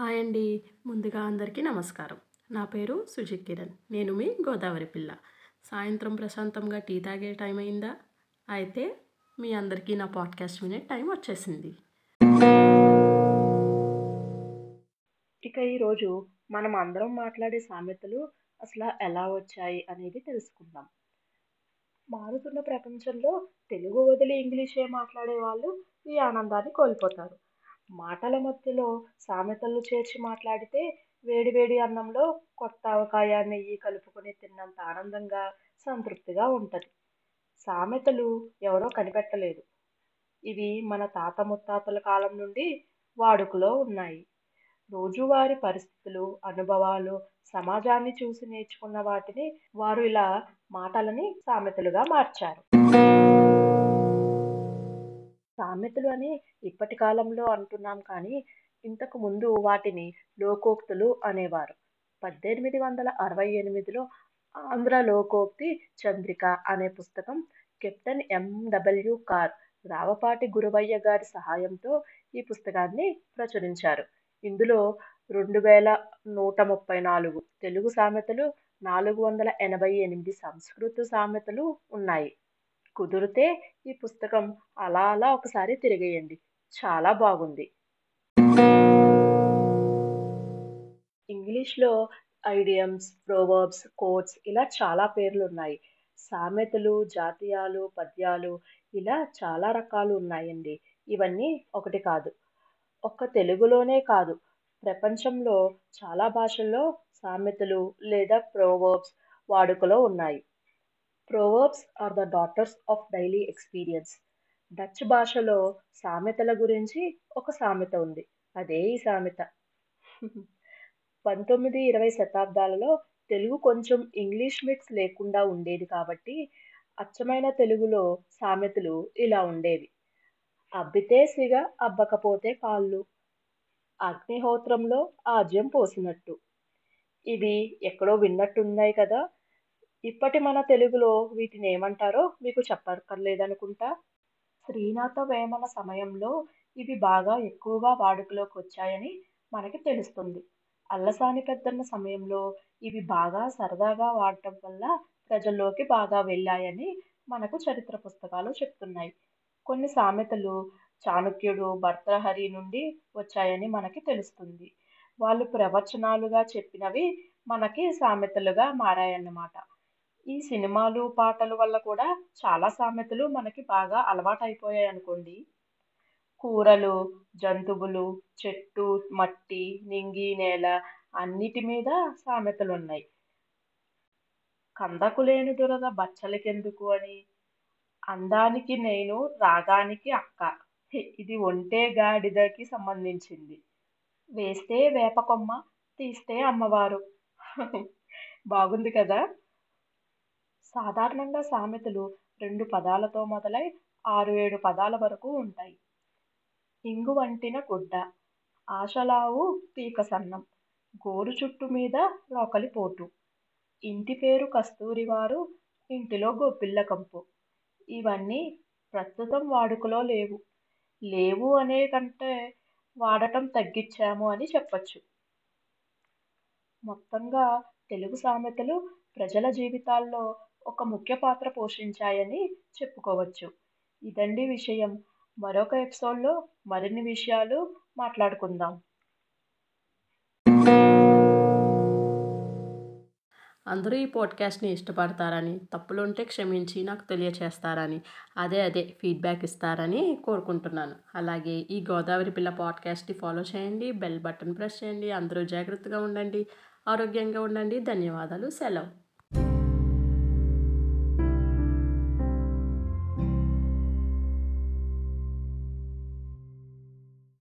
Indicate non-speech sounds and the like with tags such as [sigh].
Hi అండి. ముందుగా అందరికీ నమస్కారం. నా పేరు సుజిత్ కిరణ్. నేను మీ గోదావరి పిల్ల. సాయంత్రం ప్రశాంతంగా టీ తాగే టైం అయిందా? అయితే మీ అందరికీ నా పాడ్కాస్ట్ వినే టైం వచ్చేసింది. ఇక ఈరోజు మనం అందరం మాట్లాడే సామెతలు అసలు ఎలా వచ్చాయి అనేది తెలుసుకుందాం. మారుతున్న ప్రపంచంలో తెలుగు వదిలి ఇంగ్లీషే మాట్లాడే వాళ్ళు ఈ ఆనందాన్ని కోల్పోతారు. మాటల మధ్యలో సామెతలు చేర్చి మాట్లాడితే వేడివేడి అన్నంలో కొత్త ఆవకాయ నెయ్యి కలుపుకొని తిన్నంత ఆనందంగా సంతృప్తిగా ఉంటుంది. సామెతలు ఎవరో కనిపెట్టలేదు. ఇవి మన తాత ముత్తాతల కాలం నుండి వాడుకలో ఉన్నాయి. రోజువారి పరిస్థితులు అనుభవాలు సమాజాన్ని చూసి నేర్చుకున్న వాటిని వారు ఇలా మాటలని సామెతలుగా మార్చారు. సామెతలు అని ఇప్పటి కాలంలో అంటున్నాం కానీ ఇంతకు ముందు వాటిని లోకోక్తులు అనేవారు. పద్దెనిమిది వందల అరవై ఎనిమిదిలో ఆంధ్ర లోకోక్తి చంద్రిక అనే పుస్తకం captain M W Carr Ravipati Guruvayya గారి సహాయంతో ఈ పుస్తకాన్ని ప్రచురించారు. ఇందులో రెండు వేల నూట ముప్పై నాలుగు తెలుగు సామెతలు నాలుగు వందల ఎనభై ఎనిమిది సంస్కృత సామెతలు ఉన్నాయి. కుదిరితే ఈ పుస్తకం అలా అలా ఒకసారి తిరిగేయండి. చాలా బాగుంది. ఇంగ్లీష్లో ఐడియమ్స్ ప్రోవర్బ్స్ కోట్స్ ఇలా చాలా పేర్లు ఉన్నాయి సామెతలు జాతీయాలు పద్యాలు ఇలా చాలా రకాలు ఉన్నాయండి. ఇవన్నీ ఒకటి కాదు. ఒక్క తెలుగులోనే కాదు. ప్రపంచంలో చాలా భాషల్లో సామెతలు లేదా ప్రోవర్బ్స్ వాడుకలో ఉన్నాయి. Proverbs are the daughters of daily experience Dutch భాషలో సామెతల గురించి ఒక సామెత ఉంది. అదే ఈ సామెత. పంతొమ్మిది ఇరవై శతాబ్దాలలో తెలుగు కొంచెం ఇంగ్లీష్ మిక్స్ లేకుండా ఉండేది కాబట్టి అచ్చమైన తెలుగులో సామెతలు ఇలా ఉండేవి. అబ్బితే సిగ అబ్బకపోతే కాళ్ళు. అగ్నిహోత్రంలో ఆజ్యం పోసినట్టు. ఇవి ఎక్కడో విన్నట్టున్నాయి కదా. ఇప్పటి మన తెలుగులో వీటిని ఏమంటారో మీకు చెప్పక్కర్లేదనుకుంటా. శ్రీనాథ వేమన సమయంలో ఇవి బాగా ఎక్కువగా వాడుకలోకి వచ్చాయని మనకి తెలుస్తుంది. అల్లసాని పెద్దన్న సమయంలో ఇవి బాగా సరదాగా వాడటం వల్ల ప్రజల్లోకి బాగా వెళ్ళాయని మనకు చరిత్ర పుస్తకాలు చెప్తున్నాయి. కొన్ని సామెతలు చాణక్యుడు భర్తహరి నుండి వచ్చాయని మనకి తెలుస్తుంది. వాళ్ళు ప్రవచనాలుగా చెప్పినవి మనకి సామెతలుగా మారాయన్నమాట. ఈ సినిమాలు పాటలు వల్ల కూడా చాలా సామెతలు మనకి బాగా అలవాటైపోయాయి అనుకోండి. కూరలు జంతువులు చెట్టు మట్టి నింగి నేల అన్నిటి మీద సామెతలు ఉన్నాయి కందకు లేని దురద బచ్చలకెందుకు అని? అందానికి నేను రాగానికి అక్క. ఇది ఒంటే గాడిదకి సంబంధించింది. వేస్తే వేపకొమ్మ తీస్తే అమ్మవారు. [laughs] బాగుంది కదా? సాధారణంగా సామెతలు రెండు పదాలతో మొదలై ఆరు ఏడు పదాల వరకు ఉంటాయి. ఇంగు వంటిన గుడ్డ ఆశలావు తీక సన్నం గోరు చుట్టు మీద లోకలి పోటు ఇంటి పేరు కస్తూరివారు ఇంటిలో గొప్పిళ్ళ కంపు. ఇవన్నీ ప్రస్తుతం వాడుకలో లేవు. లేవు అనే కంటే వాడటం తగ్గించాము అని చెప్పచ్చు. మొత్తంగా తెలుగు సామెతలు ప్రజల జీవితాల్లో ఒక ముఖ్య పాత్ర పోషించాయని చెప్పుకోవచ్చు. ఇదండి విషయం. మరొక ఎపిసోడ్లో మరిన్ని విషయాలు మాట్లాడుకుందాం. అందరూ ఈ పాడ్కాస్ట్ని ఇష్టపడతారని తప్పులుంటే క్షమించి నాకు తెలియచేస్తారని అదే అదే ఫీడ్బ్యాక్ ఇస్తారని కోరుకుంటున్నాను. అలాగే ఈ గోదావరి పిల్ల పాడ్కాస్ట్ని ఫాలో చేయండి బెల్ బటన్ ప్రెస్ చేయండి అందరూ జాగ్రత్తగా ఉండండి ఆరోగ్యంగా ఉండండి. ధన్యవాదాలు. సెలవు.